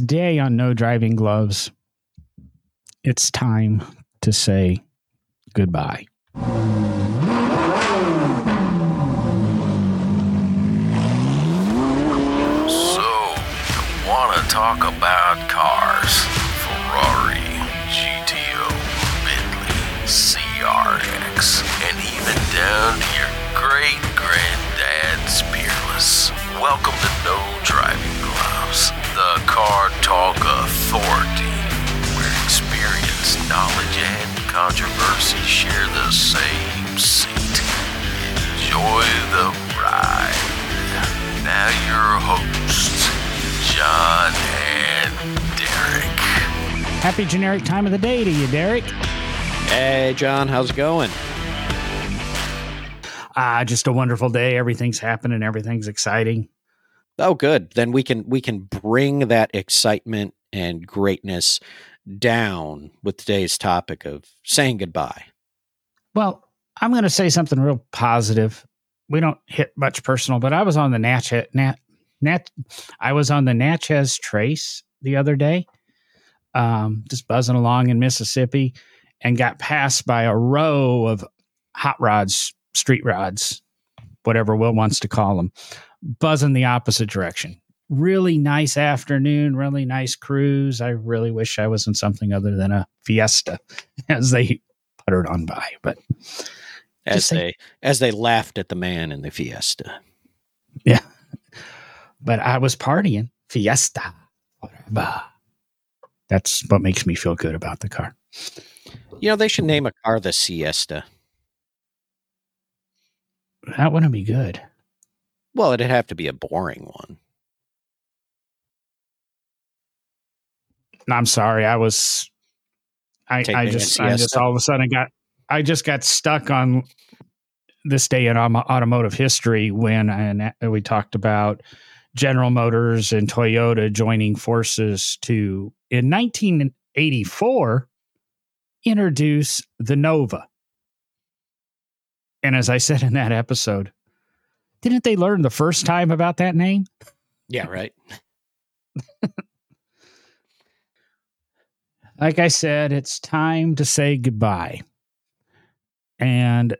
day on No Driving Gloves, it's time to say goodbye. So, want to talk about cars? Ferrari, GTO, Bentley, CRX, and even down to your great granddad's Peerless. Welcome to No Driving the Car Talk Authority, where experience, knowledge, and controversy share the same seat. Enjoy the ride. Now your hosts, John and Derek. Happy generic time of the day to you, Derek. Hey, John, how's it going? Ah, just a wonderful day. Everything's happening. Everything's exciting. Oh, good. Then we can we can bring that excitement and greatness down with today's topic of saying goodbye. Well, I'm going to say something real positive. We don't hit much personal, but I was on the Natchez, Nat, Nat, I was on the Natchez Trace the other day, um, just buzzing along in Mississippi, and got passed by a row of hot rods, street rods, whatever Will wants to call them, buzzing the opposite direction. Really nice afternoon, really nice cruise. I really wish I was in something other than a Fiesta as they puttered on by, but As they as they laughed at the man in the Fiesta. Yeah. But I was partying. Fiesta. Forever. That's what makes me feel good about the car. You know, they should name a car the Siesta. That wouldn't be good. Well, it'd have to be a boring one. I'm sorry. I was I, I Taking just I just all of a sudden got I just got stuck on this day in automotive history when and we talked about General Motors and Toyota joining forces to in 1984 introduce the Nova. And as I said in that episode, didn't they learn the first time about that name? Yeah, right. like I said, it's time to say goodbye. And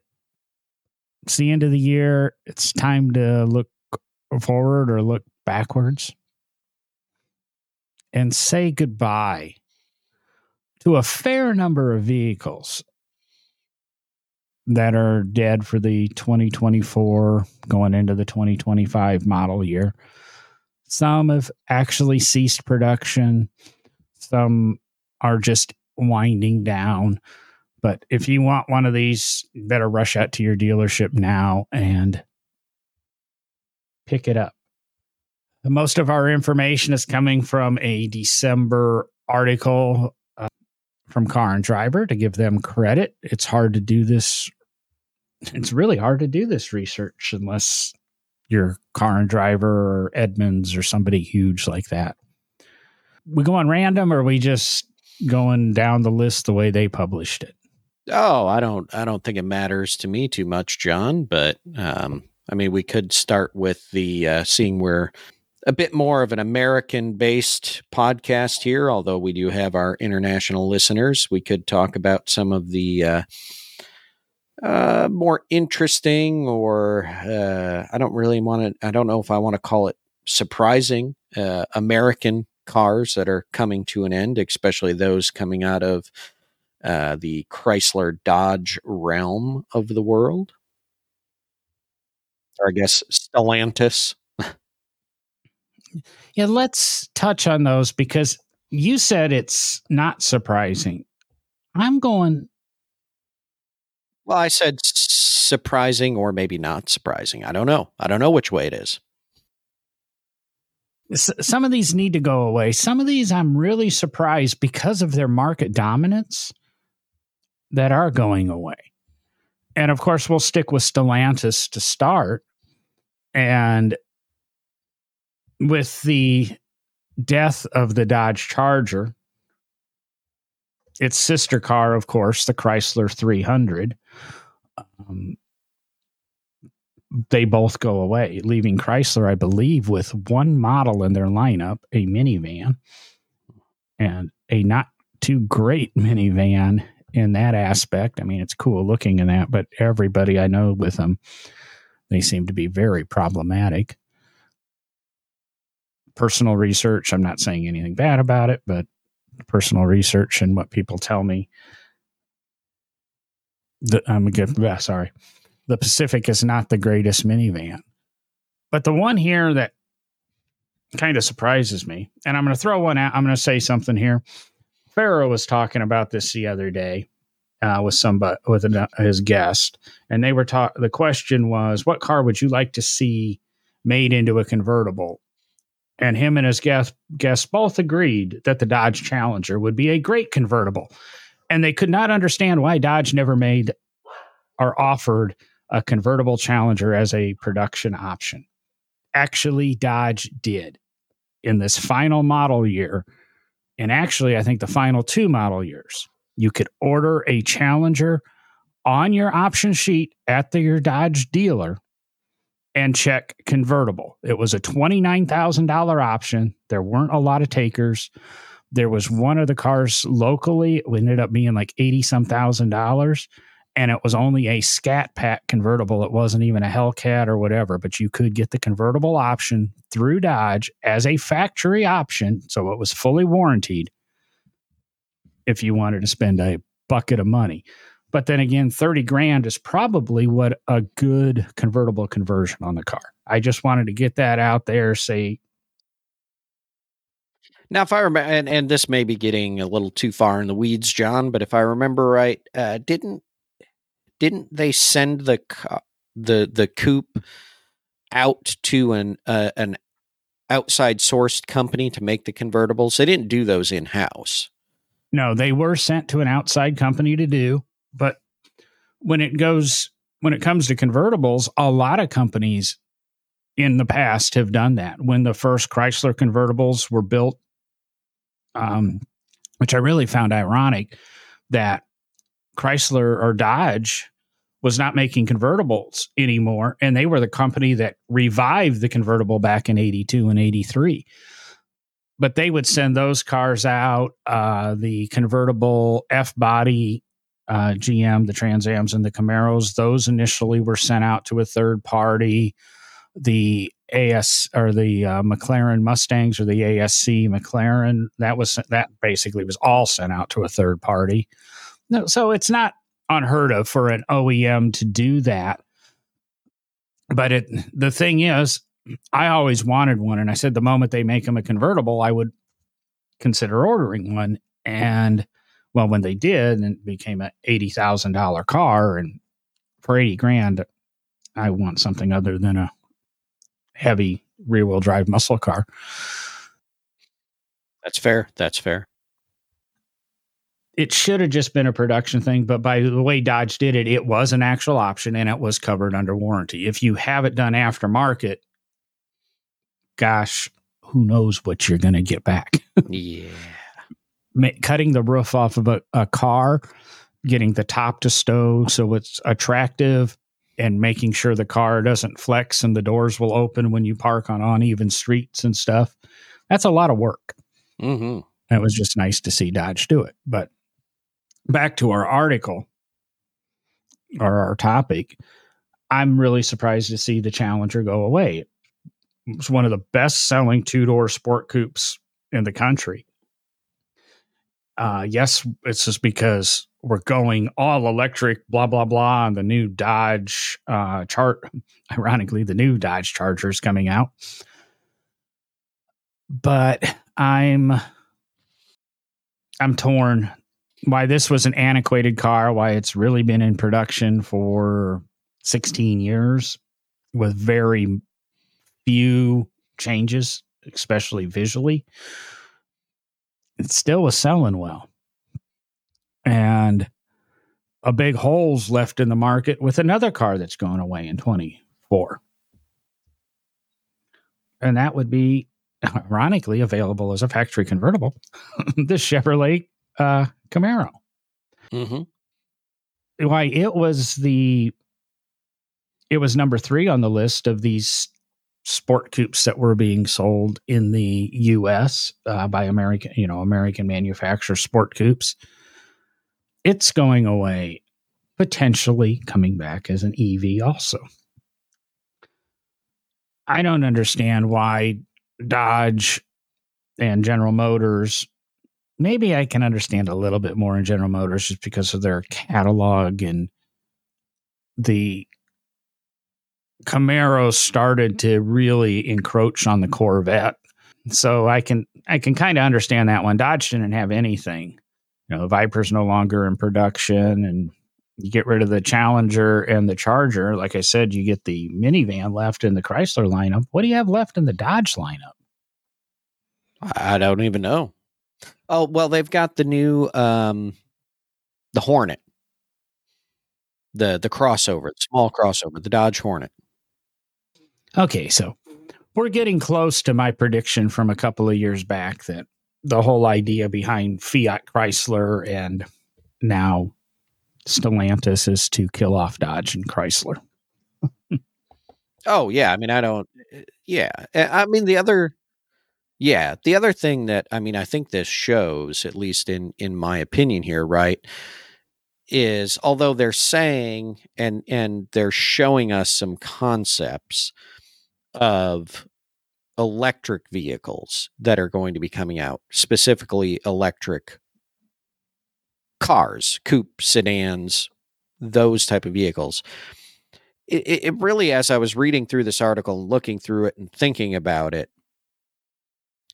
it's the end of the year. It's time to look forward or look backwards and say goodbye to a fair number of vehicles that are dead for the 2024 going into the 2025 model year. Some have actually ceased production. Some are just winding down. But if you want one of these, better rush out to your dealership now and pick it up. Most of our information is coming from a December article from Car and Driver to give them credit. It's hard to do this. It's really hard to do this research unless you're Car and Driver or Edmunds or somebody huge like that. We go on random or we just going down the list the way they published it? Oh, I don't I don't think it matters to me too much, John, but um I mean we could start with the uh seeing we're a bit more of an American based podcast here, although we do have our international listeners. We could talk about some of the uh uh more interesting or uh I don't really want to I don't know if I want to call it surprising uh American cars that are coming to an end, especially those coming out of uh, the Chrysler Dodge realm of the world. Or I guess Stellantis. Yeah, let's touch on those because you said it's not surprising. I'm going, Well, I said surprising or maybe not surprising. I don't know. I don't know which way it is. s- some of these need to go away. Some of these I'm really surprised because of their market dominance that are going away. And of course, we'll stick with Stellantis to start. And with the death of the Dodge Charger, its sister car, of course, the Chrysler 300, um, they both go away, leaving Chrysler, I believe, with one model in their lineup, a minivan, and a not too great minivan in that aspect. I mean, it's cool looking in that, but everybody I know with them, they seem to be very problematic. Personal research, I'm not saying anything bad about it, but personal research and what people tell me. The, I'm a good. yeah, Sorry, the Pacific is not the greatest minivan, but the one here that kind of surprises me, and I'm going to throw one out. I'm going to say something here. Pharaoh was talking about this the other day uh, with somebody with an, his guest, and they were talking. The question was, "What car would you like to see made into a convertible?" And him and his guest guests both agreed that the Dodge Challenger would be a great convertible, and they could not understand why Dodge never made or offered a convertible Challenger as a production option. Actually, Dodge did in this final model year, and actually, I think the final two model years you could order a Challenger on your option sheet at the, your Dodge dealer and check convertible. It was a $29,000 option. There weren't a lot of takers. There was one of the cars locally, it ended up being like 80 some thousand dollars. And it was only a scat pack convertible. It wasn't even a Hellcat or whatever, but you could get the convertible option through Dodge as a factory option. So it was fully warranted if you wanted to spend a bucket of money. But then again, 30 grand is probably what a good convertible conversion on the car. I just wanted to get that out there, say. Now, if I remember, and, and this may be getting a little too far in the weeds, John, but if I remember right, uh, didn't didn't they send the the the coupe out to an uh, an outside sourced company to make the convertibles? They didn't do those in house. No, they were sent to an outside company to do, but when it goes when it comes to convertibles, a lot of companies in the past have done that. When the first Chrysler convertibles were built, um, which I really found ironic that Chrysler or Dodge was not making convertibles anymore, and they were the company that revived the convertible back in '82 and '83 but they would send those cars out. Uh, the convertible F body uh, GM, the Trans Ams, and the Camaros, those initially were sent out to a third party. The AS or the uh, McLaren Mustangs or the ASC McLaren, that was that basically was all sent out to a third party. No, so it's not unheard of for an OEM to do that. But it the thing is, I always wanted one, and I said the moment they make them a convertible, I would consider ordering one. And well, when they did, and it became a eighty thousand dollar car, and for eighty grand, I want something other than a heavy rear wheel drive muscle car. That's fair. That's fair. It should have just been a production thing, but by the way Dodge did it, it was an actual option and it was covered under warranty. If you have it done aftermarket, gosh, who knows what you're going to get back. yeah. Cutting the roof off of a, a car, getting the top to stow so it's attractive, and making sure the car doesn't flex and the doors will open when you park on uneven streets and stuff. That's a lot of work. Mm-hmm. It was just nice to see Dodge do it. But back to our article or our topic, I'm really surprised to see the Challenger go away was one of the best selling two door sport coupes in the country. Uh, yes, it's just because we're going all electric, blah blah blah, and the new Dodge uh, chart. Ironically, the new Dodge Charger is coming out, but I'm I'm torn. Why this was an antiquated car? Why it's really been in production for 16 years with very few changes, especially visually, it still was selling well. And a big holes left in the market with another car that's going away in 24. And that would be ironically available as a factory convertible, the Chevrolet uh, Camaro. Mm-hmm. Why it was the it was number three on the list of these sport coupes that were being sold in the U.S. Uh, by American, you know, American manufacturer sport coupes. It's going away, potentially coming back as an EV also. I don't understand why Dodge and General Motors. Maybe I can understand a little bit more in General Motors just because of their catalog and the Camaro started to really encroach on the Corvette. So I can I can kind of understand that one. Dodge didn't have anything. You know, Viper's no longer in production and you get rid of the Challenger and the Charger. Like I said, you get the minivan left in the Chrysler lineup. What do you have left in the Dodge lineup? I don't even know. Oh, well, they've got the new um the Hornet. The the crossover, the small crossover, the Dodge Hornet. Okay, so we're getting close to my prediction from a couple of years back that the whole idea behind Fiat Chrysler and now Stellantis is to kill off Dodge and Chrysler. oh yeah, I mean I don't yeah. Eh, I mean the other yeah, the other thing that I mean I think this shows at least in in my opinion here, right? is although they're saying and and they're showing us some concepts of electric vehicles that are going to be coming out, specifically electric cars, coupe, sedans, those type of vehicles. It, it really, as I was reading through this article and looking through it and thinking about it,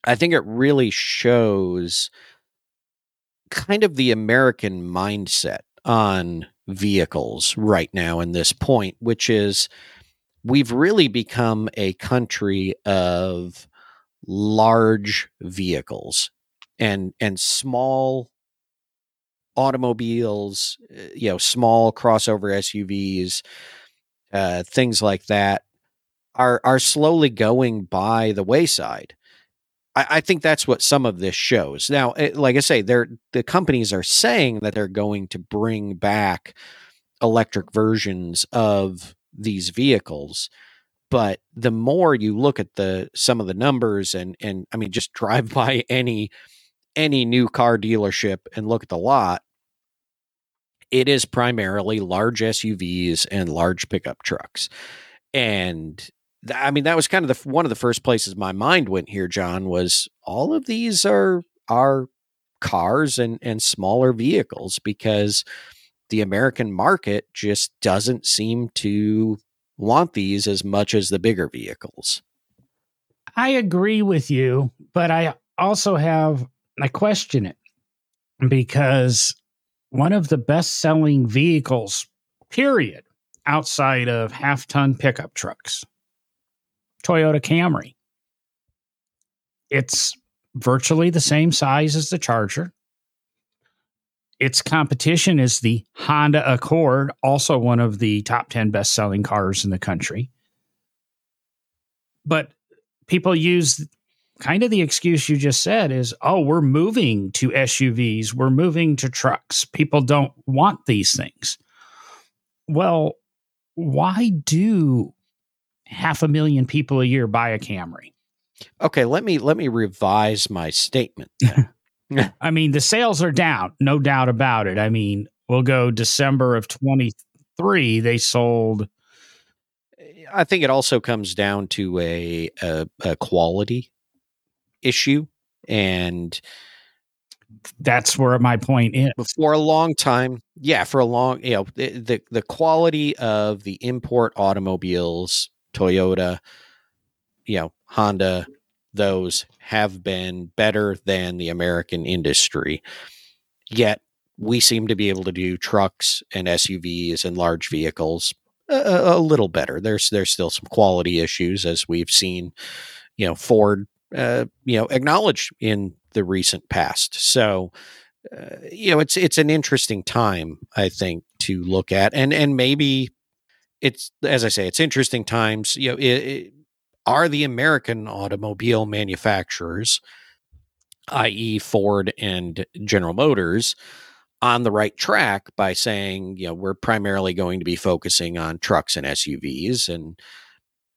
I think it really shows kind of the American mindset on vehicles right now in this point, which is we've really become a country of large vehicles and and small automobiles uh, you know small crossover SUVs uh, things like that are are slowly going by the wayside. I, think that's what some of this shows. Now it, like I say they're the companies are saying that they're going to bring back electric versions of these vehicles but the more you look at the some of the numbers and and I mean just drive by any any new car dealership and look at the lot it is primarily large SUVs and large pickup trucks. And th- I mean that was kind of the one of the first places my mind went here John was all of these are are cars and and smaller vehicles because the American market just doesn't seem to want these as much as the bigger vehicles. I agree with you, but I also have, I question it because one of the best selling vehicles, period, outside of half ton pickup trucks, Toyota Camry. It's virtually the same size as the Charger. Its competition is the Honda Accord, also one of the top 10 best selling cars in the country. But people use kind of the excuse you just said is, oh, we're moving to SUVs, we're moving to trucks. People don't want these things. Well, why do half a million people a year buy a Camry? Okay, let me let me revise my statement. I mean, the sales are down, no doubt about it. I mean, we'll go December of 23, they sold. I think it also comes down to a, a, a quality issue. And that's where my point is. For a long time, yeah, for a long, you know, the, the, the quality of the import automobiles, Toyota, you know, Honda, those have been better than the American industry. Yet we seem to be able to do trucks and SUVs and large vehicles a, a little better. There's there's still some quality issues as we've seen, you know, Ford, uh, you know, acknowledged in the recent past. So, uh, you know, it's it's an interesting time I think to look at, and and maybe it's as I say, it's interesting times. You know, it, it, are the American automobile manufacturers, i.e., Ford and General Motors, on the right track by saying, you know, we're primarily going to be focusing on trucks and SUVs. And,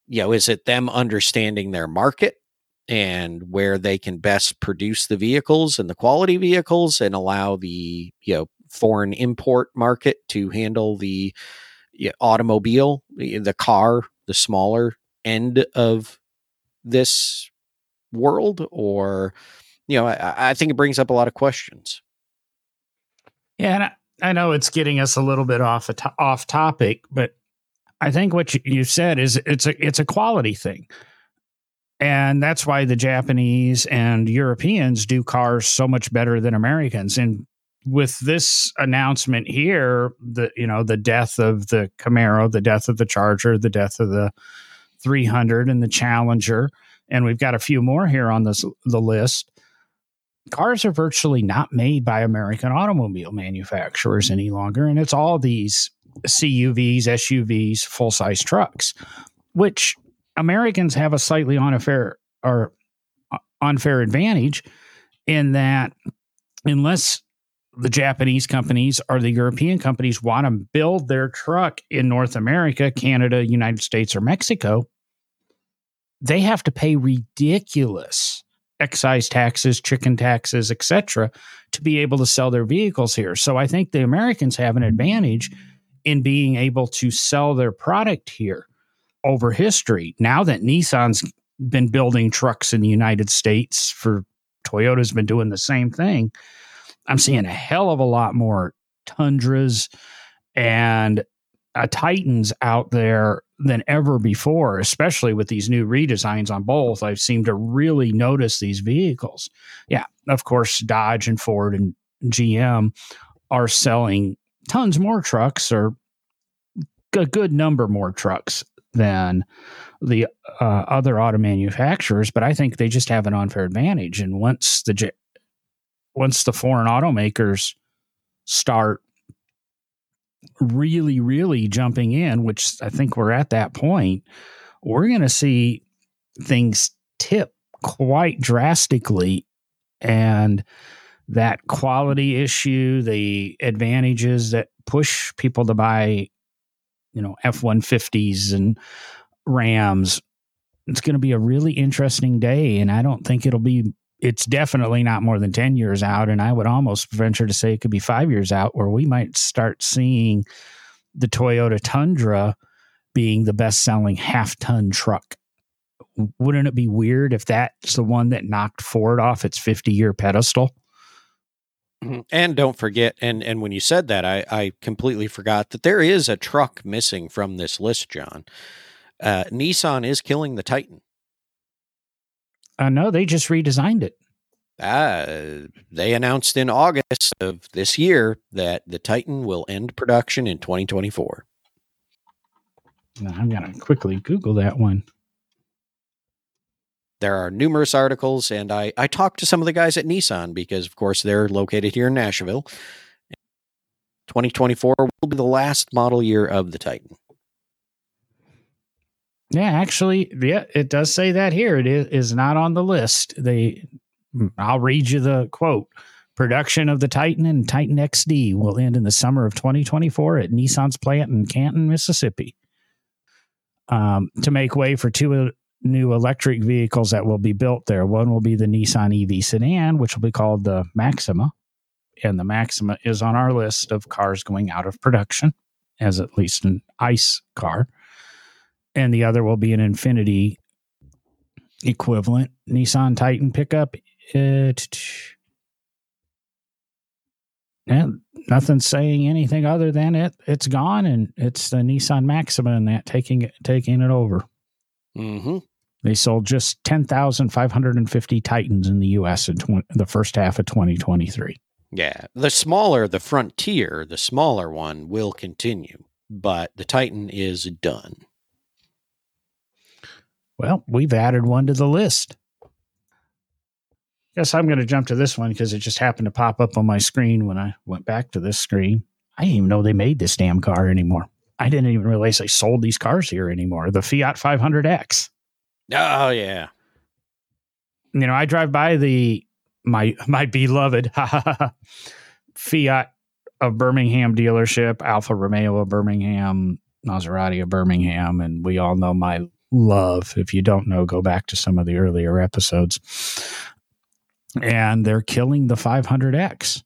you know, is it them understanding their market and where they can best produce the vehicles and the quality vehicles and allow the, you know, foreign import market to handle the you know, automobile, the car, the smaller end of this world? Or, you know, I, I think it brings up a lot of questions. Yeah, and I, I know it's getting us a little bit off to- off topic, but I think what you, you said is it's a it's a quality thing, and that's why the Japanese and Europeans do cars so much better than Americans. And with this announcement here, the you know the death of the Camaro, the death of the Charger, the death of the 300 and the Challenger, and we've got a few more here on this the list cars are virtually not made by American automobile manufacturers any longer. And it's all these CUVs, SUVs, full size trucks, which Americans have a slightly unfair or uh, unfair advantage in that unless the Japanese companies or the European companies want to build their truck in North America, Canada, United States, or Mexico, they have to pay ridiculous excise taxes, chicken taxes, etc., to be able to sell their vehicles here. So I think the Americans have an advantage in being able to sell their product here over history. Now that Nissan's been building trucks in the United States for Toyota's been doing the same thing. I'm seeing a hell of a lot more Tundras and uh, Titans out there than ever before, especially with these new redesigns on both. I've seemed to really notice these vehicles. Yeah, of course, Dodge and Ford and GM are selling tons more trucks or a good number more trucks than the uh, other auto manufacturers, but I think they just have an unfair advantage. And once the once the foreign automakers start really, really jumping in, which I think we're at that point, we're going to see things tip quite drastically. And that quality issue, the advantages that push people to buy, you know, F 150s and Rams, it's going to be a really interesting day. And I don't think it'll be it's definitely not more than 10 years out. And I would almost venture to say it could be five years out where we might start seeing the Toyota Tundra being the best selling half ton truck. Wouldn't it be weird if that's the one that knocked Ford off its 50 year pedestal? Mm-hmm. And don't forget, and, and when you said that, I, I completely forgot that there is a truck missing from this list, John. Uh, Nissan is killing the Titan. Uh, no, they just redesigned it. Uh, they announced in August of this year that the Titan will end production in 2024. Now, I'm going to quickly Google that one. There are numerous articles, and I, I talked to some of the guys at Nissan because, of course, they're located here in Nashville. 2024 will be the last model year of the Titan. Yeah, actually, yeah, it does say that here. It is, not on the list. They, I'll read you the quote. Production of the Titan and Titan XD will end in the summer of 2024 at Nissan's plant in Canton, Mississippi. Um, to make way for two new electric vehicles that will be built there. One will be the Nissan EV sedan, which will be called the Maxima. And the Maxima is on our list of cars going out of production as at least an ICE car and the other will be an Infiniti equivalent Nissan Titan pickup. It, yeah, nothing saying anything other than it. It's gone, and it's the Nissan Maxima and that taking it taking it over. Mm-hmm. They sold just ten thousand five hundred and fifty Titans in the U.S. in tw- the first half of twenty twenty three. Yeah, the smaller the Frontier, the smaller one will continue, but the Titan is done. Well, we've added one to the list. Guess I'm going to jump to this one because it just happened to pop up on my screen when I went back to this screen. I didn't even know they made this damn car anymore. I didn't even realize they sold these cars here anymore. The Fiat 500X. Oh yeah. You know, I drive by the my my beloved Fiat of Birmingham dealership, Alfa Romeo of Birmingham, Maserati of Birmingham, and we all know my love. If you don't know, go back to some of the earlier episodes. And they're killing the 500X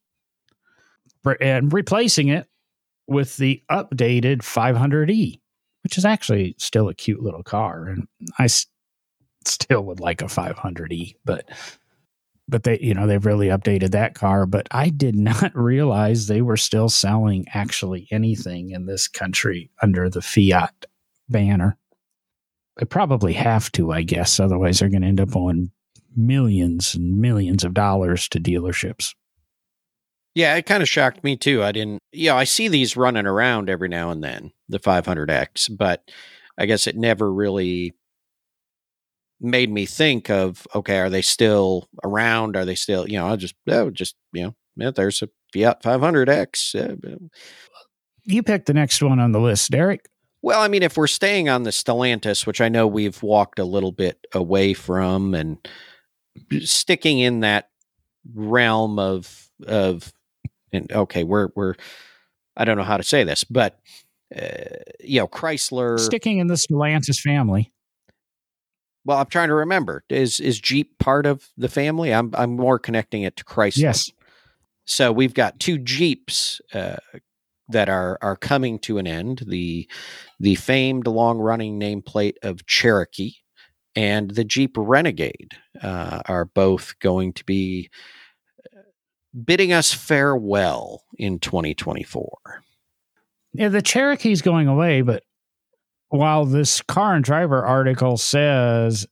and replacing it with the updated 500E, which is actually still a cute little car. And I s- still would like a 500E, but but they you know they've really updated that car but i did not realize they were still selling actually anything in this country under the fiat banner they probably have to i guess otherwise they're going to end up owing millions and millions of dollars to dealerships Yeah, it kind of shocked me too. I didn't, yeah, I see these running around every now and then, the 500X, but I guess it never really made me think of, okay, are they still around? Are they still, you know, I just, oh, just, you know, yeah, there's a Fiat 500X. Uh, you pick the next one on the list derek Well, I mean, if we're staying on the Stellantis, which I know we've walked a little bit away from, and sticking in that realm of of, and okay, we're we're, I don't know how to say this, but uh, you know, Chrysler. sticking in the stellantis family well, I'm trying to remember. Is is Jeep part of the family? I'm I'm more connecting it to Chrysler. yes So we've got two Jeeps uh, that are are coming to an end. The the famed long running nameplate of Cherokee and the Jeep Renegade uh, are both going to be uh, bidding us farewell in 2024. Yeah, the Cherokee's going away, but while this car and driver article says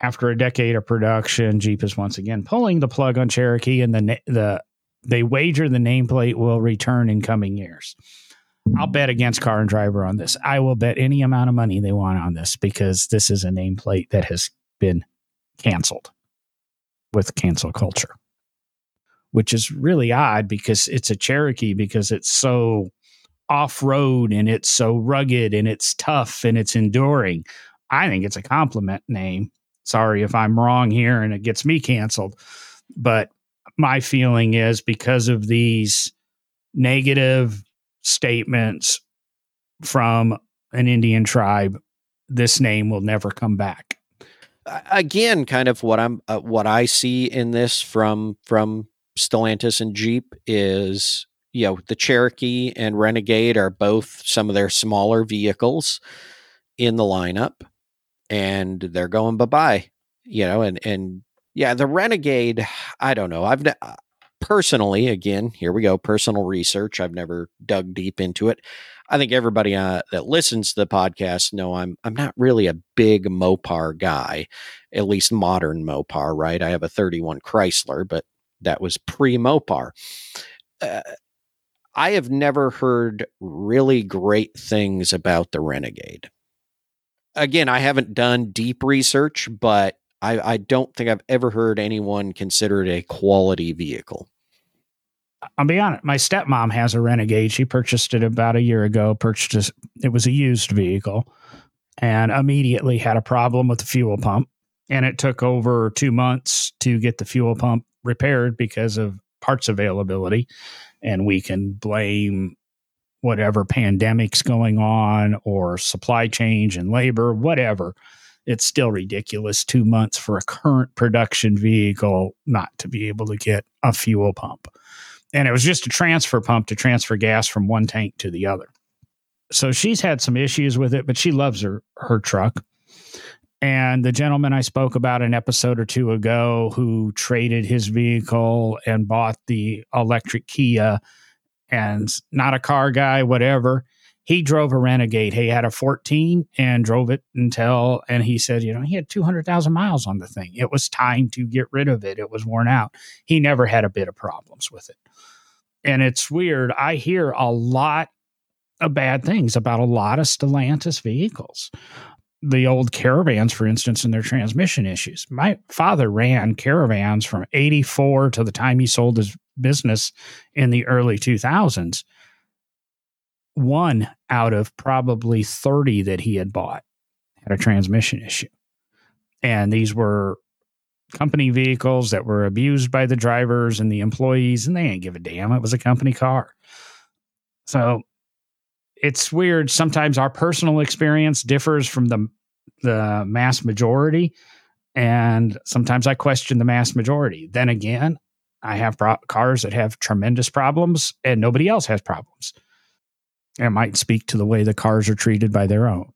after a decade of production, Jeep is once again pulling the plug on Cherokee, and the the they wager the nameplate will return in coming years. I'll bet against car and driver on this. I will bet any amount of money they want on this because this is a nameplate that has been canceled with cancel culture, which is really odd because it's a Cherokee because it's so off road and it's so rugged and it's tough and it's enduring. I think it's a compliment name. Sorry if I'm wrong here and it gets me canceled. But my feeling is because of these negative statements from an Indian tribe, this name will never come back. Again, kind of what I'm uh, what I see in this from from Stellantis and Jeep is you know the Cherokee and Renegade are both some of their smaller vehicles in the lineup, and they're going bye bye. You know, and and yeah, the Renegade. I don't know. I've ne- uh, personally, again, here we go. Personal research. I've never dug deep into it. I think everybody uh, that listens to the podcast know I'm I'm not really a big Mopar guy, at least modern Mopar. Right? I have a 31 Chrysler, but that was pre Mopar. Uh, I have never heard really great things about the Renegade. Again, I haven't done deep research, but I, I don't think I've ever heard anyone consider it a quality vehicle. I'll be honest. My stepmom has a Renegade. She purchased it about a year ago. Purchased it, it was a used vehicle, and immediately had a problem with the fuel pump. And it took over two months to get the fuel pump repaired because of parts availability. And we can blame whatever pandemic's going on or supply chain and labor, whatever. It's still ridiculous. Two months for a current production vehicle not to be able to get a fuel pump and it was just a transfer pump to transfer gas from one tank to the other. So she's had some issues with it, but she loves her her truck. And the gentleman I spoke about an episode or two ago who traded his vehicle and bought the electric Kia and not a car guy, whatever. He drove a Renegade. He had a 14 and drove it until, and he said, you know, he had 200,000 miles on the thing. It was time to get rid of it. It was worn out. He never had a bit of problems with it and it's weird. I hear a lot of bad things about a lot of Stellantis vehicles. The old caravans, for instance, and their transmission issues. My father ran caravans from 84 to the time he sold his business in the early 2000s. One out of probably 30 that he had bought had a transmission issue. And these were company vehicles that were abused by the drivers and the employees, and they didn't give a damn. It was a company car. So it's weird. Sometimes our personal experience differs from the the mass majority, and sometimes I question the mass majority. Then again, I have pro- cars that have tremendous problems, and nobody else has problems. It might speak to the way the cars are treated by their own.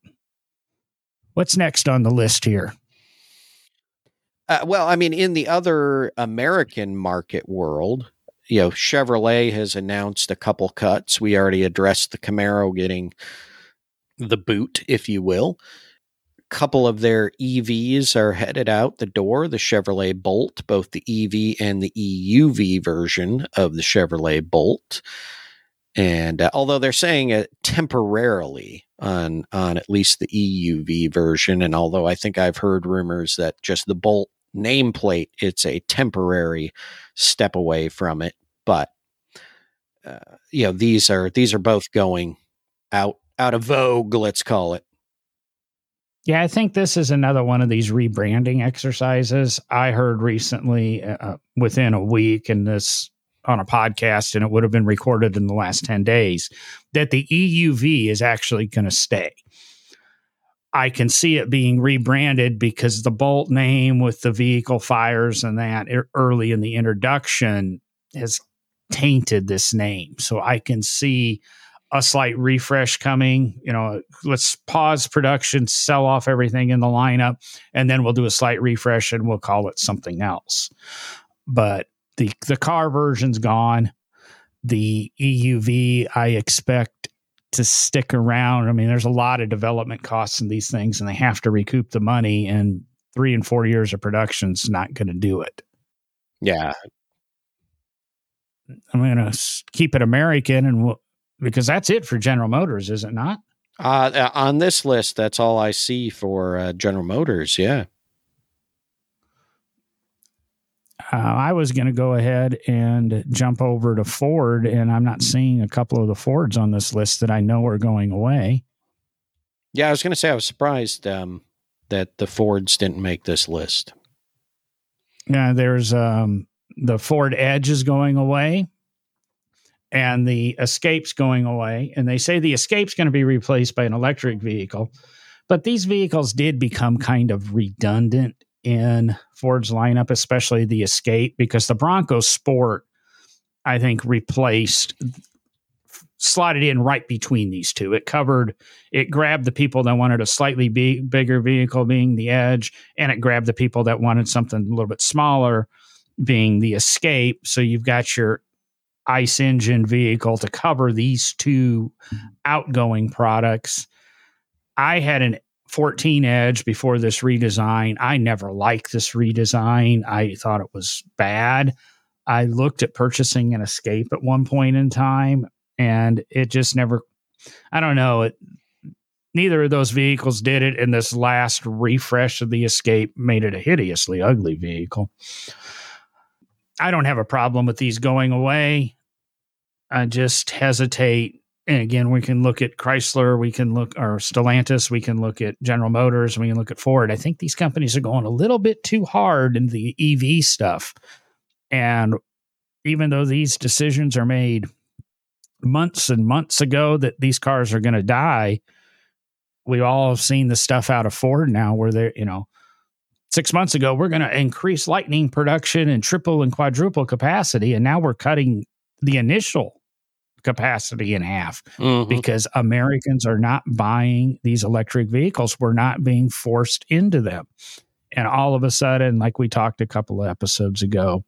What's next on the list here? Uh, well, I mean, in the other American market world, you know, Chevrolet has announced a couple cuts. We already addressed the Camaro getting the boot, if you will. A couple of their EVs are headed out the door. The Chevrolet Bolt, both the EV and the EUV version of the Chevrolet Bolt. And uh, although they're saying it temporarily on on at least the EUV version, and although I think I've heard rumors that just the Bolt nameplate, it's a temporary step away from it. But uh, you know, these are these are both going out out of vogue. Let's call it. Yeah, I think this is another one of these rebranding exercises. I heard recently, uh, uh within a week, and this on a podcast, and it would have been recorded in the last 10 days, that the EUV is actually going to stay. I can see it being rebranded because the Bolt name with the vehicle fires and that early in the introduction has tainted this name. So I can see a slight refresh coming. You know, let's pause production, sell off everything in the lineup, and then we'll do a slight refresh and we'll call it something else. But the the car version's gone. The EUV I expect to stick around. I mean, there's a lot of development costs in these things, and they have to recoup the money. And three and four years of production's not going to do it. Yeah, I'm going to keep it American, and we'll, because that's it for General Motors, is it not? Uh, uh, on this list, that's all I see for uh, General Motors. Yeah. Uh, I was going to go ahead and jump over to Ford, and I'm not seeing a couple of the Fords on this list that I know are going away. Yeah, I was going to say I was surprised um, that the Fords didn't make this list. Yeah, there's um, the Ford Edge is going away, and the Escape's going away, and they say the Escape's going to be replaced by an electric vehicle. But these vehicles did become kind of redundant in Ford's lineup, especially the Escape, because the Bronco Sport, I think, replaced, slotted in right between these two. It covered, it grabbed the people that wanted a slightly big, bigger vehicle, being the Edge, and it grabbed the people that wanted something a little bit smaller, being the Escape. So you've got your ICE engine vehicle to cover these two mm-hmm. outgoing products. I had an 14 Edge before this redesign. I never liked this redesign. I thought it was bad. I looked at purchasing an Escape at one point in time, and it just never, I don't know, it, neither of those vehicles did it. And this last refresh of the Escape made it a hideously ugly vehicle. I don't have a problem with these going away. I just hesitate and again, we can look at Chrysler, we can look or Stellantis, we can look at General Motors, we can look at Ford. I think these companies are going a little bit too hard in the EV stuff. And even though these decisions are made months and months ago that these cars are going to die, we all have seen the stuff out of Ford now where they're, you know, six months ago, we're going to increase lightning production and triple and quadruple capacity. And now we're cutting the initial capacity in half mm-hmm. because Americans are not buying these electric vehicles. We're not being forced into them. And all of a sudden, like we talked a couple of episodes ago,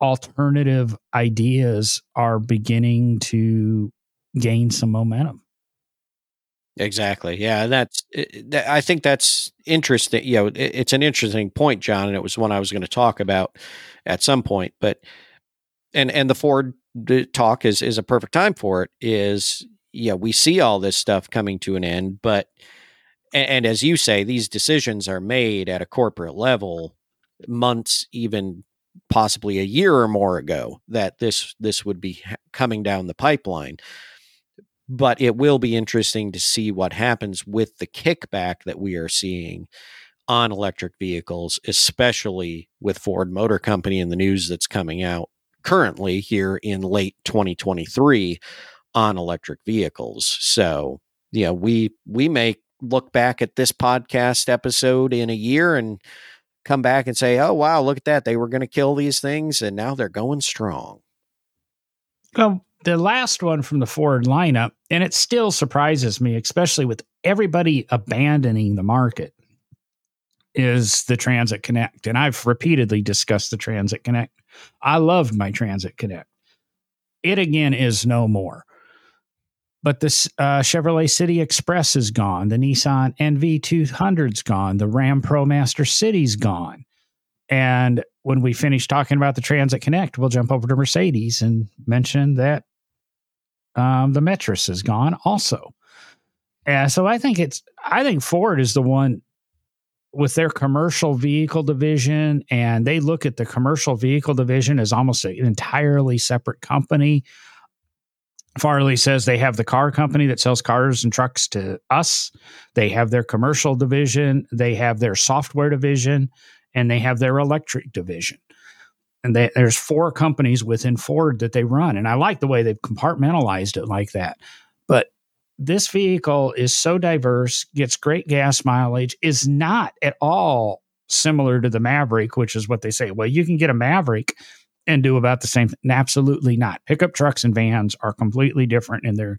alternative ideas are beginning to gain some momentum. Exactly. Yeah, that's. I think that's interesting. You know, it's an interesting point, John, and it was one I was going to talk about at some point. But and and the Ford talk is is a perfect time for it is yeah we see all this stuff coming to an end but and, and as you say these decisions are made at a corporate level months even possibly a year or more ago that this this would be coming down the pipeline. But it will be interesting to see what happens with the kickback that we are seeing on electric vehicles, especially with Ford Motor Company and the news that's coming out currently here in late 2023 on electric vehicles. So, yeah, we we may look back at this podcast episode in a year and come back and say, "Oh wow, look at that. They were going to kill these things and now they're going strong." Well, the last one from the Ford lineup, and it still surprises me, especially with everybody abandoning the market, is the Transit Connect. And I've repeatedly discussed the Transit Connect. I loved my Transit Connect. It again is no more. But this uh, Chevrolet City Express is gone. The Nissan NV200's gone. The Ram ProMaster City's gone. And when we finish talking about the Transit Connect, we'll jump over to Mercedes and mention that um, the Metris is gone also. And so I think it's I think Ford is the one with their commercial vehicle division, and they look at the commercial vehicle division as almost an entirely separate company. Farley says they have the car company that sells cars and trucks to us. They have their commercial division, they have their software division, and they have their electric division. And they, there's four companies within Ford that they run. And I like the way they've compartmentalized it like that. This vehicle is so diverse, gets great gas mileage, is not at all similar to the Maverick, which is what they say. Well, you can get a Maverick and do about the same thing. Absolutely not. Pickup trucks and vans are completely different in their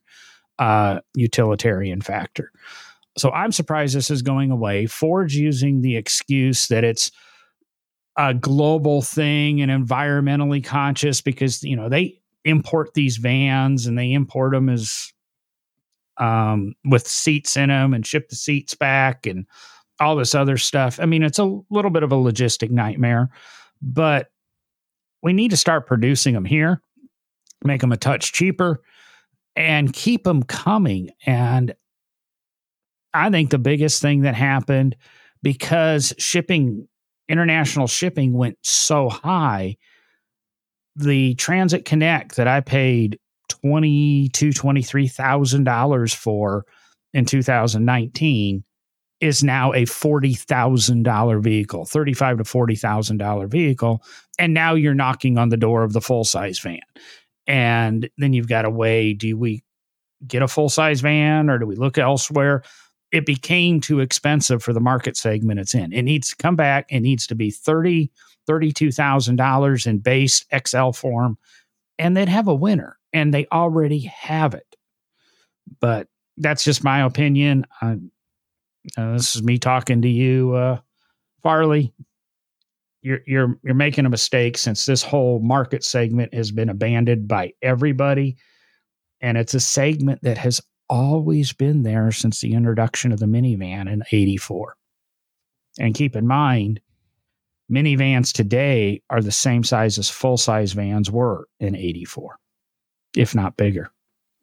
uh, utilitarian factor. So I'm surprised this is going away. Ford's using the excuse that it's a global thing and environmentally conscious because you know they import these vans and they import them as um, with seats in them and ship the seats back and all this other stuff. I mean, it's a little bit of a logistic nightmare, but we need to start producing them here, make them a touch cheaper, and keep them coming. And I think the biggest thing that happened because shipping, international shipping went so high, the Transit Connect that I paid twenty to twenty three thousand dollars for in 2019 is now a forty thousand dollar vehicle, thirty five to forty thousand dollar vehicle, and now you're knocking on the door of the full size van, and then you've got to weigh: do we get a full size van or do we look elsewhere? It became too expensive for the market segment it's in. It needs to come back. It needs to be thirty, thirty-two thousand dollars in base XL form, and they'd have a winner and they already have it. But that's just my opinion. Uh, this is me talking to you, uh, Farley. You're you're you're making a mistake since this whole market segment has been abandoned by everybody, and it's a segment that has always been there since the introduction of the minivan in '84. And keep in mind, minivans today are the same size as full size vans were in '84 if not bigger.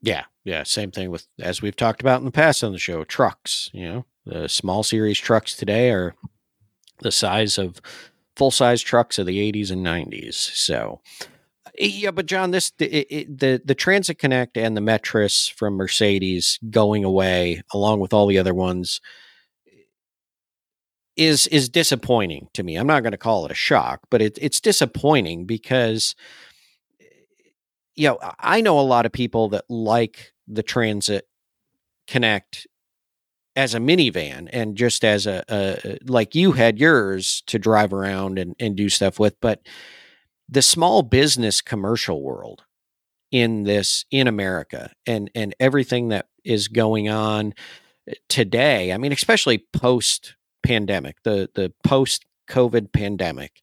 Yeah, yeah. Same thing with as we've talked about in the past on the show. Trucks, you know, the small series trucks today are the size of full size trucks of the 80s and 90s. So, yeah, but John, this the the Transit Connect and the Metris from Mercedes going away, along with all the other ones, is is disappointing to me. I'm not going to call it a shock, but it, it's disappointing because you know, I know a lot of people that like the Transit Connect as a minivan and just as a, a, like you had yours to drive around and, and do stuff with but the small business commercial world in this in america and and everything that is going on eh, today i mean especially post pandemic the the post covid pandemic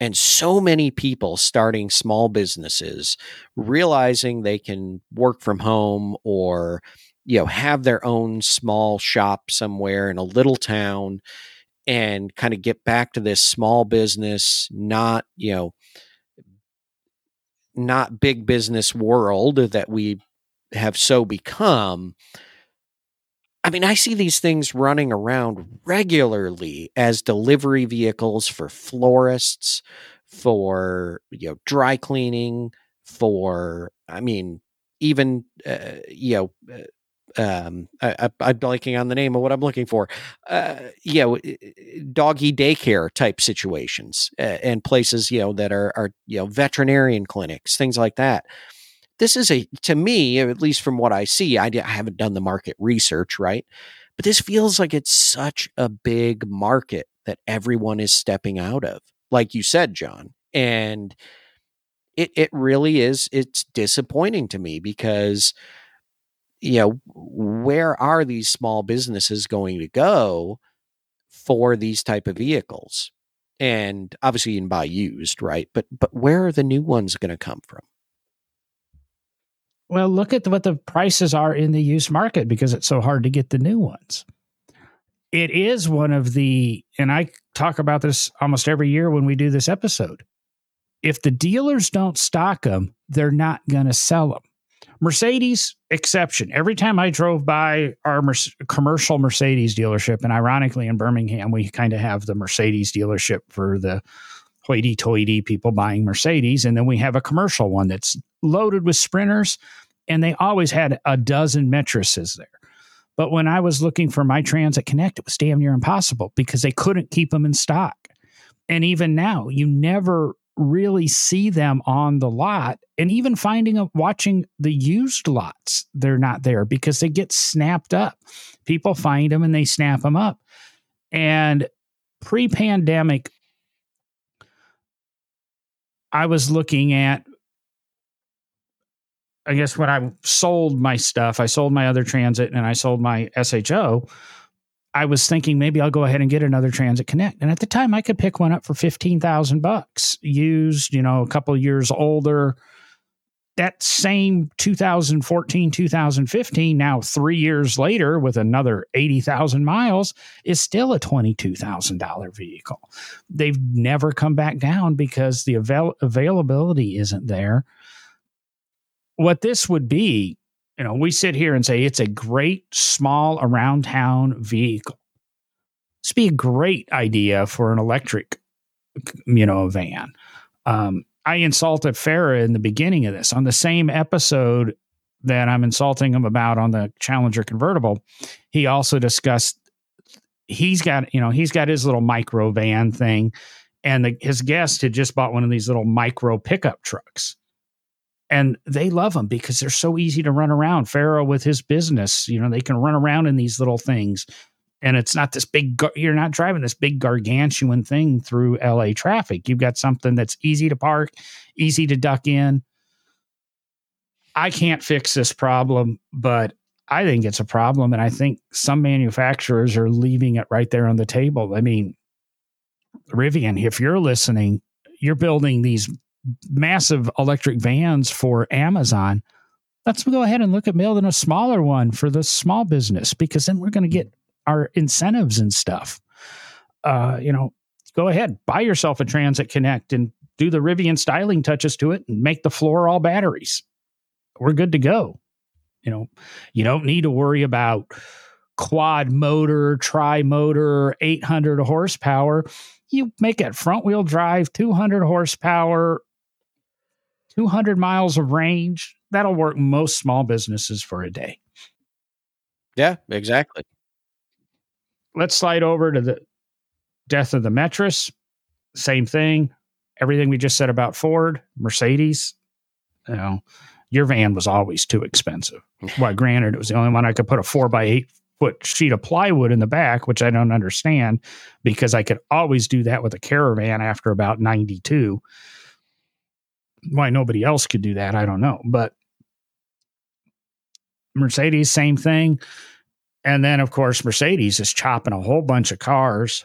and so many people starting small businesses realizing they can work from home or you know have their own small shop somewhere in a little town and kind of get back to this small business not you know not big business world that we have so become I mean, I see these things running around regularly as delivery vehicles for florists, for you know dry cleaning, for I mean, even uh, you know uh, um, I, am blanking on the name of what I'm looking for. Uh, know, doggy daycare type situations and places, you know, that are, are, you know, veterinarian clinics, things like that. This is a, to me, at least from what I see, I, I haven't done the market research, right? But this feels like it's such a big market that everyone is stepping out of, like you said, John. And it, it really is, it's disappointing to me because, you know, where are these small businesses going to go for these type of vehicles? And obviously you can buy used, right? But but where are the new ones going to come from? Well, look at what the prices are in the used market because it's so hard to get the new ones. It is one of the, and I talk about this almost every year when we do this episode. If the dealers don't stock them, they're not going to sell them. Mercedes exception. Every time I drove by our mer- commercial Mercedes dealership, and ironically in Birmingham, we kind of have the Mercedes dealership for the hoity toity people buying Mercedes. And then we have a commercial one that's loaded with sprinters, and they always had a dozen Metrises there. But when I was looking for my Transit Connect, it was damn near impossible because they couldn't keep them in stock. And even now, you never really see them on the lot and even finding a, watching the used lots they're not there because they get snapped up people find them and they snap them up and pre-pandemic i was looking at i guess when i sold my stuff i sold my other transit and i sold my sho I was thinking maybe I'll go ahead and get another Transit Connect. And at the time, I could pick one up for fifteen thousand bucks, used, you know, a couple years older. That same 2014, 2015, now three years later, with another 80,000 miles, is still a $22,000 vehicle. They've never come back down because the avail- availability isn't there. What this would be you know, we sit here and say it's a great small around town vehicle. This be a great idea for an electric, you know, van. Um, I insulted Farah in the beginning of this on the same episode that I'm insulting him about on the Challenger convertible. He also discussed he's got you know he's got his little micro van thing, and the, his guest had just bought one of these little micro pickup trucks and they love them because they're so easy to run around. Pharaoh with his business, you know, they can run around in these little things, and it's not this big. You're not driving this big gargantuan thing through LA traffic. You've got something that's easy to park, easy to duck in. I can't fix this problem, but I think it's a problem, and I think some manufacturers are leaving it right there on the table. I mean, Rivian, if you're listening, you're building these massive electric vans for Amazon, let's go ahead and look at building a smaller one for the small business because then we're going to get our incentives and stuff. Uh, you know, go ahead, buy yourself a Transit Connect and do the Rivian styling touches to it and make the floor all batteries. We're good to go. You know, you don't need to worry about quad motor, tri motor, 800 horsepower. You make it front wheel drive, 200 horsepower, 200 miles of range, that'll work most small businesses for a day. Yeah, exactly. Let's slide over to the death of the Metris. Same thing. Everything we just said about Ford, Mercedes, you know, your van was always too expensive. well, granted, it was the only one I could put a four by eight foot sheet of plywood in the back, which I don't understand because I could always do that with a caravan after about 92 why nobody else could do that, I don't know. But Mercedes, same thing. And then, of course, Mercedes is chopping a whole bunch of cars,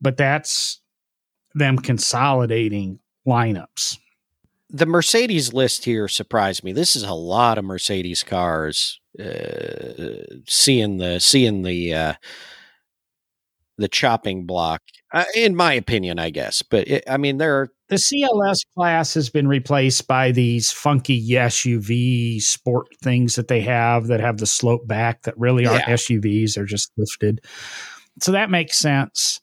but that's them consolidating lineups. The Mercedes list here surprised me. This is a lot of Mercedes cars. Uh, seeing the seeing the uh, the chopping block, uh, in my opinion, I guess. But it, I mean, there are the CLS class has been replaced by these funky SUV sport things that they have that have the slope back that really aren't yeah. SUVs; they're just lifted. So that makes sense.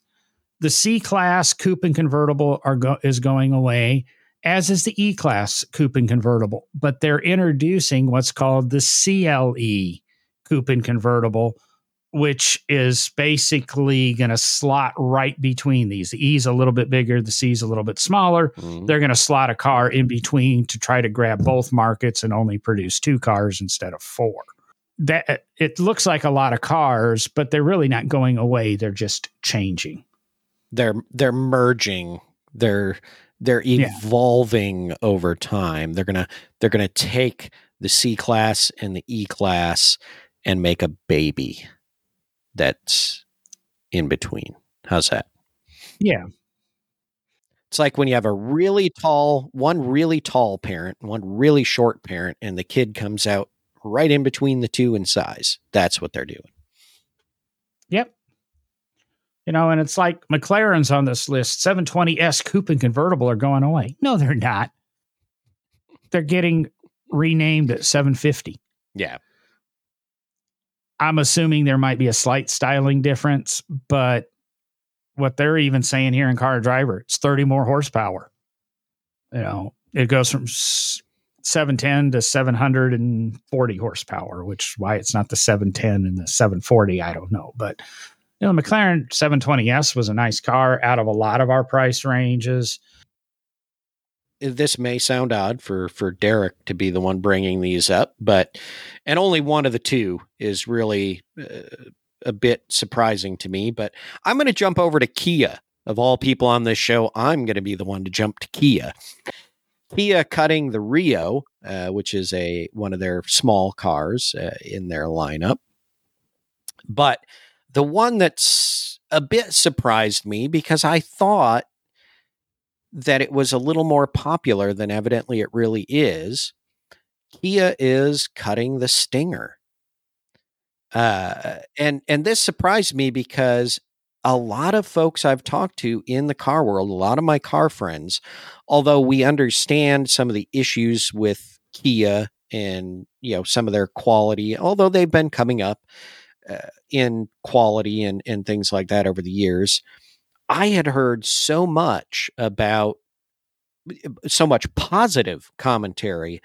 The C class coupe and convertible are go- is going away, as is the E class coupe and convertible. But they're introducing what's called the CLE coupe and convertible, which is basically going to slot right between these. The E's a little bit bigger, the C's a little bit smaller. Mhm. They're going to slot a car in between to try to grab both markets and only produce two cars instead of four. That it looks like a lot of cars, but they're really not going away. They're just changing. they're they're merging they're they're Yeah. evolving over time they're gonna they're gonna take the c class and the e class and make a baby that's in between how's that Yeah. it's like when you have a really tall one really tall parent one really short parent and the kid comes out right in between the two in size that's what they're doing Yep. You know, and it's like McLaren's on this list. 720S coupe and convertible are going away. No, they're not. They're getting renamed at 750. yeah I'm assuming there might be a slight styling difference, but what they're even saying here in Car Driver, it's 30 more horsepower. You know, it goes from 710 to 740 horsepower, which why it's not the 710 and the 740. I don't know. But, you know, McLaren 720S was a nice car out of a lot of our price ranges. This may sound odd for for Derek to be the one bringing these up, but and only one of the two is really uh, a bit surprising to me. But I'm going to jump over to Kia. Of all people on this show, I'm going to be the one to jump to Kia. Kia cutting the Rio, uh, which is a one of their small cars uh, in their lineup, but the one that's a bit surprised me because I thought that it was a little more popular than evidently it really is. Kia is cutting the Stinger. Uh, and and this surprised me because a lot of folks I've talked to in the car world, a lot of my car friends, although we understand some of the issues with Kia and you know some of their quality, although they've been coming up uh, in quality and and things like that over the years, I had heard so much about so much positive commentary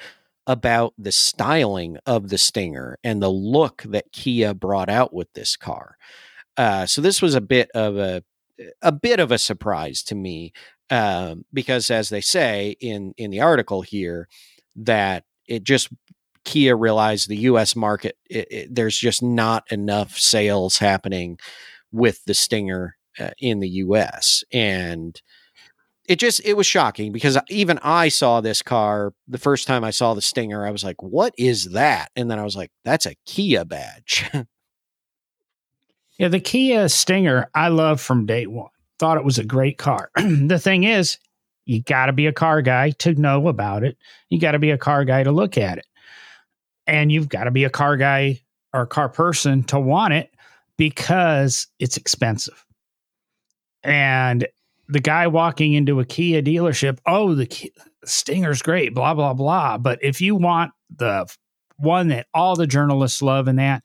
about the styling of the Stinger and the look that Kia brought out with this car. Uh, so this was a bit of a a bit of a surprise to me um, because, as they say in in the article here, that it just Kia realized the U.S. market it, it, there's just not enough sales happening with the Stinger uh, in the U.S. and it just it was shocking because even I saw this car the first time I saw the Stinger. I was like, "What is that?" And then I was like, "That's a Kia badge." Yeah, the Kia Stinger, I loved from day one. Thought it was a great car. the thing is, you got to be a car guy to know about it. You got to be a car guy to look at it. And you've got to be a car guy or a car person to want it because it's expensive. And the guy walking into a Kia dealership, oh, the Stinger's great, blah, blah, blah. But if you want the one that all the journalists love and that,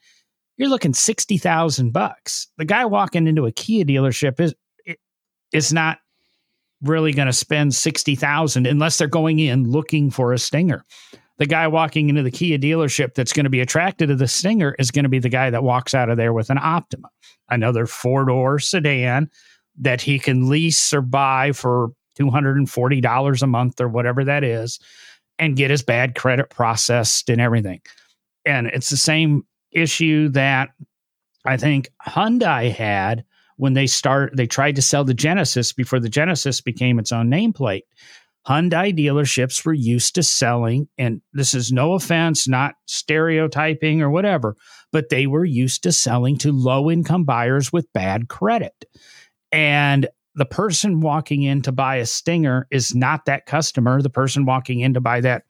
you're looking 60,000 bucks. The guy walking into a Kia dealership is is not really going to spend 60,000 unless they're going in looking for a Stinger. The guy walking into the Kia dealership that's going to be attracted to the Stinger is going to be the guy that walks out of there with an Optima, another four-door sedan that he can lease or buy for $240 a month or whatever that is and get his bad credit processed and everything. And it's the same issue that I think Hyundai had when they start they tried to sell the Genesis before the Genesis became its own nameplate. Hyundai dealerships were used to selling and this is no offense, not stereotyping or whatever, but they were used to selling to low income buyers with bad credit. And the person walking in to buy a Stinger is not that customer. The person walking in to buy that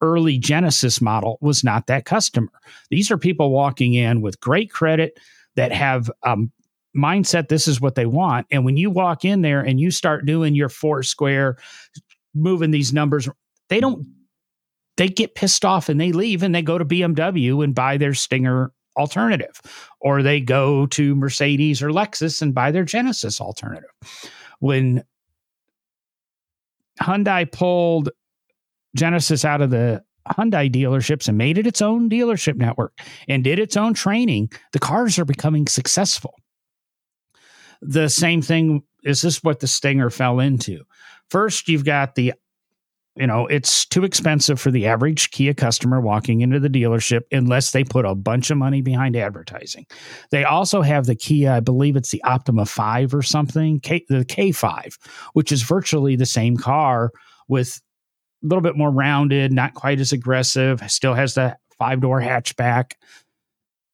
early Genesis model was not that customer. These are people walking in with great credit that have um, mindset. This is what they want. And when you walk in there and you start doing your four square, moving these numbers, they don't. They get pissed off and they leave and they go to BMW and buy their Stinger alternative, or they go to Mercedes or Lexus and buy their Genesis alternative. When Hyundai pulled Genesis out of the Hyundai dealerships and made it its own dealership network and did its own training, the cars are becoming successful. The same thing is this what the Stinger fell into? First, you've got the you know, it's too expensive for the average Kia customer walking into the dealership unless they put a bunch of money behind advertising. They also have the Kia, I believe it's the Optima 5 or something, K, the K5, which is virtually the same car with a little bit more rounded, not quite as aggressive, still has the five door hatchback.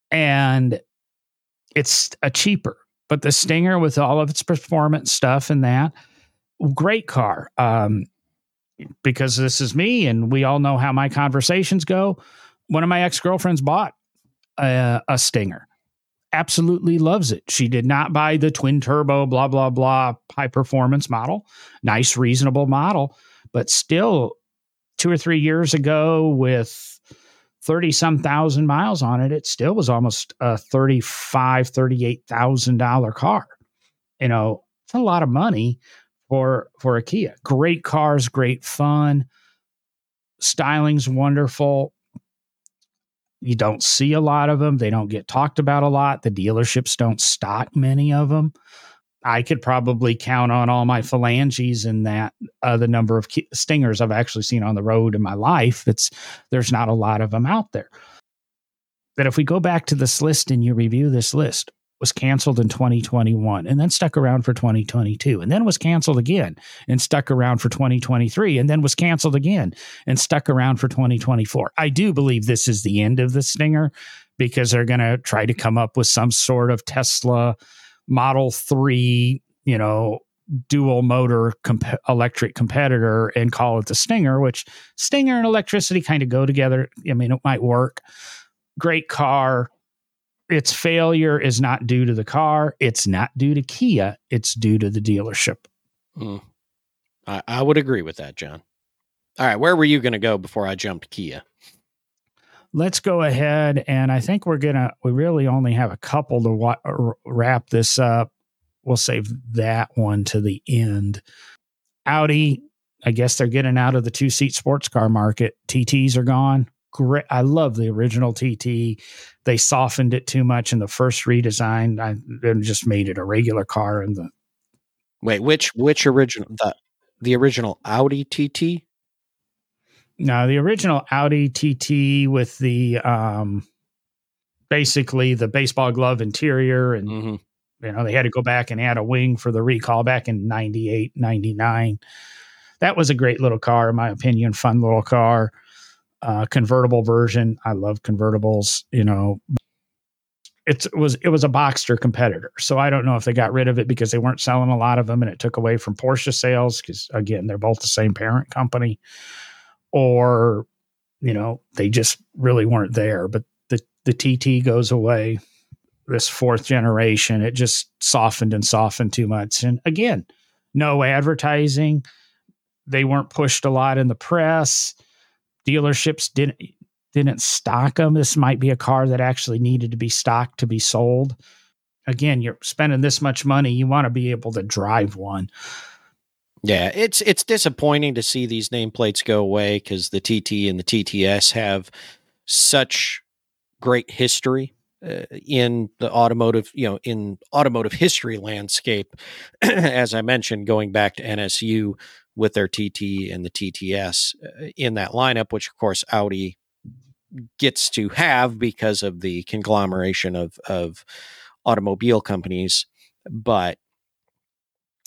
And it's a cheaper, but the Stinger with all of its performance stuff and that, great car. Um, because this is me and we all know how my conversations go. One of my ex girlfriends bought a, a, Stinger, absolutely loves it. She did not buy the twin turbo, blah, blah, blah, high performance model. Nice, reasonable model, but still two or three years ago with 30 some thousand miles on it, it still was almost a 35, $38,000 car. You know, it's a lot of money for for a Kia. Great cars, great fun. Styling's wonderful. You don't see a lot of them. They don't get talked about a lot. The dealerships don't stock many of them. I could probably count on all my phalanges in that uh, the number of stingers I've actually seen on the road in my life. It's there's not a lot of them out there. But if we go back to this list and you review this list, was canceled in 2021 and then stuck around for 2022 and then was canceled again and stuck around for 2023 and then was canceled again and stuck around for 2024. I do believe this is the end of the Stinger because they're going to try to come up with some sort of Tesla Model 3, you know, dual motor comp- electric competitor and call it the Stinger, which Stinger and electricity kind of go together. I mean, it might work. Great car its failure is not due to the car. It's not due to Kia. It's due to the dealership. Mm. I, I would agree with that, John. All right, where were you going to go before I jumped Kia? Let's go ahead, and I think we're gonna. We really only have a couple to wa- wrap this up. We'll save that one to the end. Audi, I guess they're getting out of the two seat sports car market. TTs are gone great. I love the original TT. They softened it too much in the first redesign. I and just made it a regular car. And the wait, which which original the the original Audi TT? No, the original Audi TT with the um basically the baseball glove interior and mm-hmm. you know they had to go back and add a wing for the recall back in 98 99 that was a great little car in my opinion fun little car uh, convertible version. I love convertibles. You know, it was it was a Boxster competitor. So I don't know if they got rid of it because they weren't selling a lot of them and it took away from Porsche sales because again they're both the same parent company, or you know they just really weren't there. But the the TT goes away. This fourth generation, it just softened and softened too much. And again, no advertising. They weren't pushed a lot in the press dealerships didn't didn't stock them. This might be a car that actually needed to be stocked to be sold. Again, you're spending this much money, you want to be able to drive one. Yeah, it's it's disappointing to see these nameplates go away because the TT and the TTS have such great history uh, in the automotive, you know, in automotive history landscape. As I mentioned, going back to NSU, with their TT and the TTS uh, in that lineup, which of course Audi gets to have because of the conglomeration of of automobile companies. But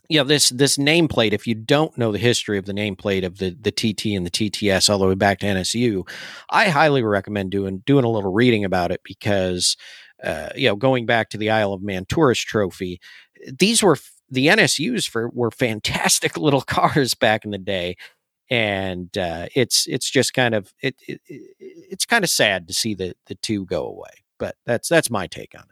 yeah, this this nameplate, if you don't know the history of the nameplate of the the TT and the TTS all the way back to NSU, I highly recommend doing doing a little reading about it because uh, you know, going back to the Isle of Man tourist trophy, these were the NSUs for were fantastic little cars back in the day, and uh, it's it's just kind of it, it, it's kind of sad to see the the two go away. But that's that's my take on it.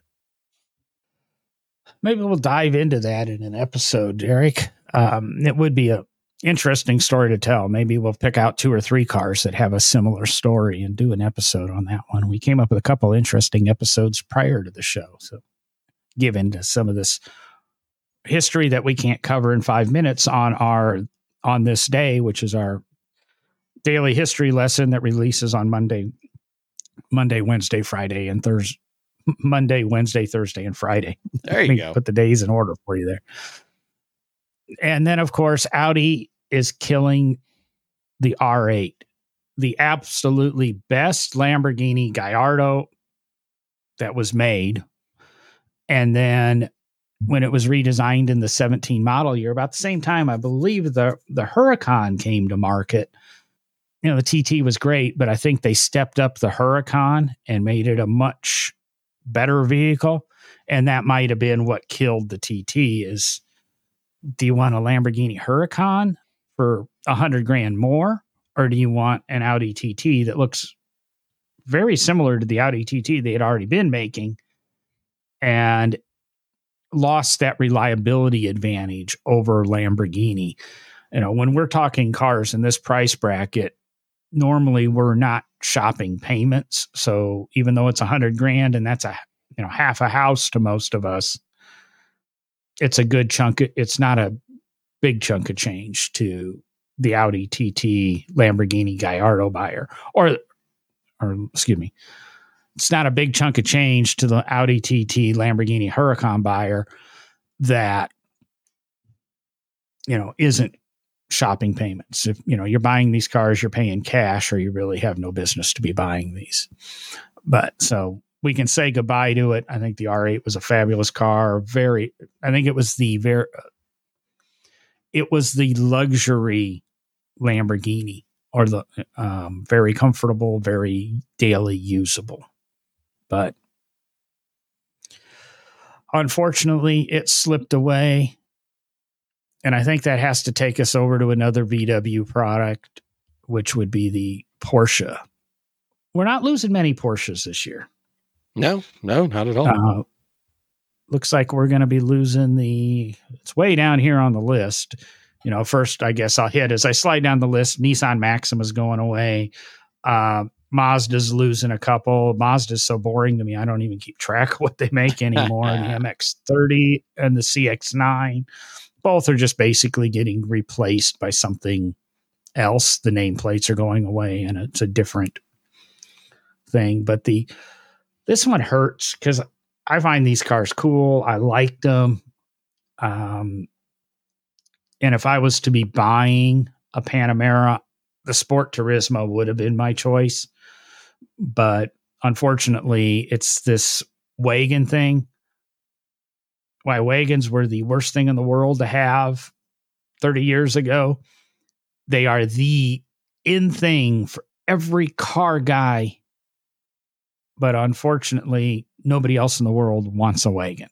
Maybe we'll dive into that in an episode, Derek. Um, it would be a interesting story to tell. Maybe we'll pick out two or three cars that have a similar story and do an episode on that one. We came up with a couple interesting episodes prior to the show, so give into some of this history that we can't cover in five minutes on our on this day, which is our daily history lesson that releases on Monday, Monday, Wednesday, Friday, and Thursday. Monday, Wednesday, Thursday, and Friday. There you go. Put the days in order for you there. And then, of course, Audi is killing the R8, the absolutely best Lamborghini Gallardo that was made. And then when it was redesigned in the 17 model year, about the same time, I believe the the Huracan came to market. You know, the TT was great, but I think they stepped up the Huracan and made it a much better vehicle. And that might have been what killed the TT is do you want a Lamborghini Huracan for a hundred grand more? Or do you want an Audi TT that looks very similar to the Audi TT they had already been making and lost that reliability advantage over Lamborghini? You know, when we're talking cars in this price bracket, normally we're not shopping payments. So even though it's a hundred grand and that's a you know half a house to most of us, it's a good chunk. It's not a big chunk of change to the Audi TT Lamborghini Gallardo buyer, or or excuse me, it's not a big chunk of change to the Audi TT Lamborghini Huracan buyer that you know isn't shopping payments. If you know you're buying these cars, you're paying cash, or you really have no business to be buying these. But so we can say goodbye to it. I think the R8 was a fabulous car. Very, I think it was the very, it was the luxury Lamborghini or the um, very comfortable, very daily usable. But unfortunately, it slipped away and I think that has to take us over to another VW product, which would be the Porsche. We're not losing many Porsches this year. No, no, not at all. Uh, looks like we're going to be losing the. It's way down here on the list. You know, first I guess I'll hit as I slide down the list. Nissan Maxima is going away. Uh, Mazda's losing a couple. Mazda's so boring to me. I don't even keep track of what they make anymore. the MX30 and the CX9 both are just basically getting replaced by something else. The nameplates are going away and it's a different thing. But the this one hurts because I find these cars cool. I like them. Um, and if I was to be buying a Panamera, the Sport Turismo would have been my choice. But unfortunately, it's this wagon thing why wagons were the worst thing in the world to have 30 years ago. They are the in thing for every car guy. But unfortunately, nobody else in the world wants a wagon.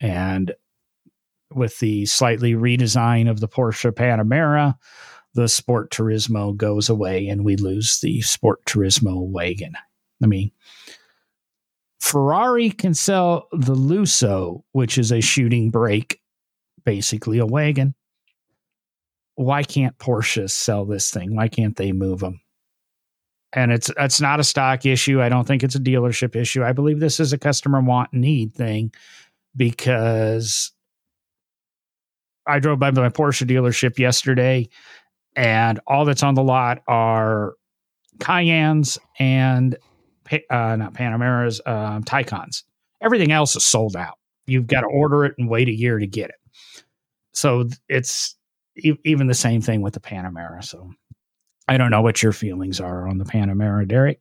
And with the slightly redesign of the Porsche Panamera, the Sport Turismo goes away and we lose the Sport Turismo wagon. I mean, Ferrari can sell the Lusso, which is a shooting brake, basically a wagon. Why can't Porsche sell this thing? Why can't they move them? And it's it's not a stock issue. I don't think it's a dealership issue. I believe this is a customer want need thing because I drove by my Porsche dealership yesterday and all that's on the lot are Cayennes and uh, not Panameras, Taycans. Everything else is sold out. You've got to order it and wait a year to get it. So it's e- even the same thing with the Panamera. So I don't know what your feelings are on the Panamera, Derek.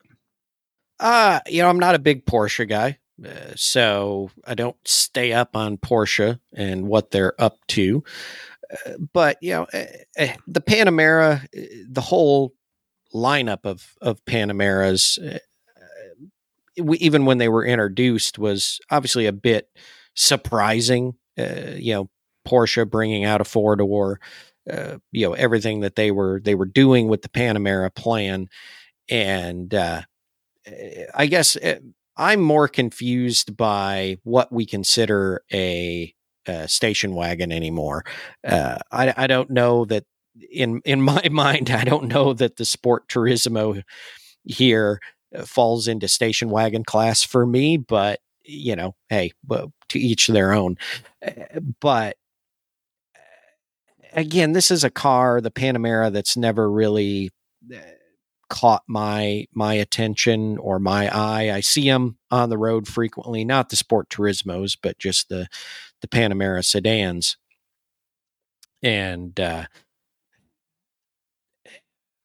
Uh, you know, I'm not a big Porsche guy. Uh, so I don't stay up on Porsche and what they're up to. Uh, but you know, uh, the Panamera, the whole lineup of of Panameras we, even when they were introduced, was obviously a bit surprising. Uh, you know, Porsche bringing out a four door, uh, you know, everything that they were they were doing with the Panamera plan, and uh, I guess I'm more confused by what we consider a, a station wagon anymore. Uh, I, I don't know that in in my mind, I don't know that the Sport Turismo here uh, falls into station wagon class for me, but you know, hey, to each their own. Uh, but uh, again, this is a car, the Panamera, that's never really caught my my attention or my eye. I see them on the road frequently, not the Sport Turismos, but just the the Panamera sedans. And uh,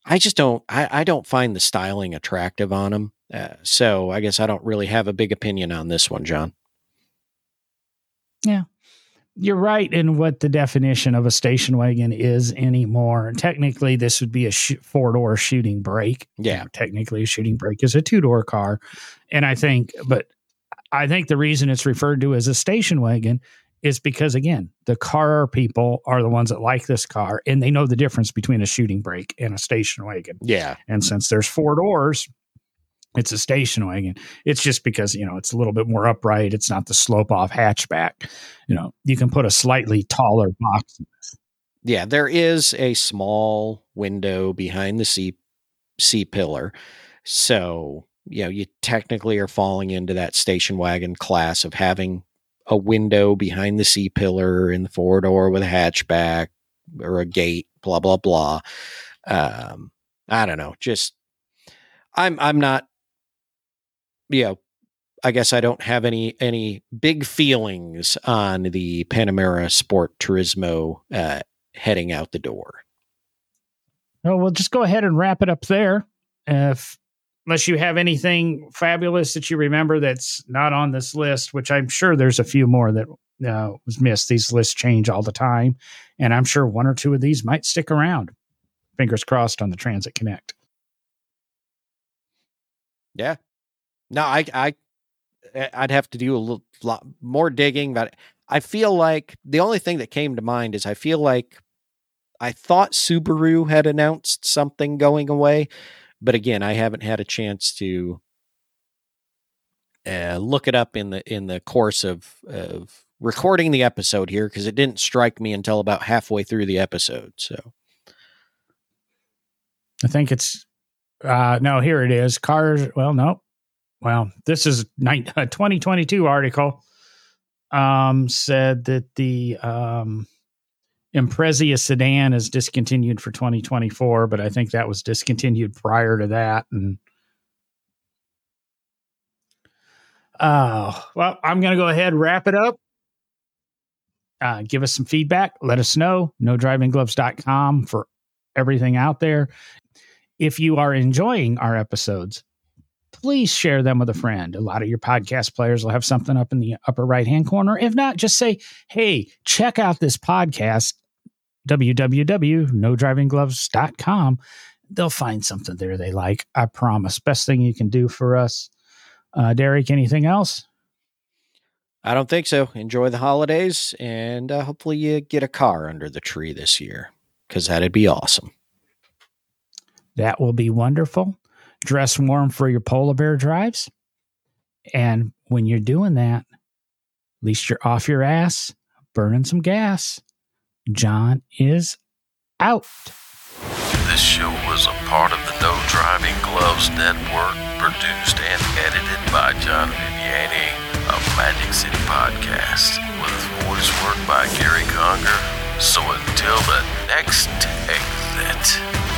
I just don't I, I don't find the styling attractive on them. Uh, so I guess I don't really have a big opinion on this one, John. Yeah. You're right in what the definition of a station wagon is anymore. Technically, this would be a sh- four door shooting brake. Yeah. Technically, a shooting brake is a two door car. And I think, but I think the reason it's referred to as a station wagon is because, again, the car people are the ones that like this car and they know the difference between a shooting brake and a station wagon. Yeah. And since there's four doors, it's a station wagon. It's just because, you know, it's a little bit more upright. It's not the slope off hatchback. You know, you can put a slightly taller box. Yeah, there is a small window behind the C C pillar. So, you know, you technically are falling into that station wagon class of having a window behind the C pillar in the four door with a hatchback or a gate, blah blah blah. Um, I don't know. Just I'm I'm not you know, I guess I don't have any any big feelings on the Panamera Sport Turismo uh, heading out the door. Oh, we'll just go ahead and wrap it up there. If unless you have anything fabulous that you remember that's not on this list, which I'm sure there's a few more that uh, was missed. These lists change all the time, and I'm sure one or two of these might stick around. Fingers crossed on the Transit Connect. Yeah. No, I I I'd have to do a little lot more digging, but I feel like the only thing that came to mind is I feel like I thought Subaru had announced something going away, but again, I haven't had a chance to uh, look it up in the in the course of of recording the episode here because it didn't strike me until about halfway through the episode. So I think it's uh no, here it is. Cars, well, no. Well, this is a 2022 article um said that the um Impreza sedan is discontinued for 2024, but I think that was discontinued prior to that and Oh, well, I'm going to go ahead wrap it up. Uh, give us some feedback. Let us know. No NoDrivingGloves.com for everything out there. If you are enjoying our episodes, please share them with a friend. A lot of your podcast players will have something up in the upper right hand corner. If not, just say, hey, check out this podcast, www.nodrivinggloves.com. They'll find something there they like. I promise. Best thing you can do for us. Uh, Derek, anything else? I don't think so. Enjoy the holidays, and uh, hopefully you get a car under the tree this year because that'd be awesome. That will be wonderful. Dress warm for your polar bear drives. And when you're doing that, at least you're off your ass, burning some gas. John is out. This show was a part of the No Driving Gloves Network, produced and edited by John Viviani of Magic City Podcast, with voice work by Gary Conger. So until the next exit.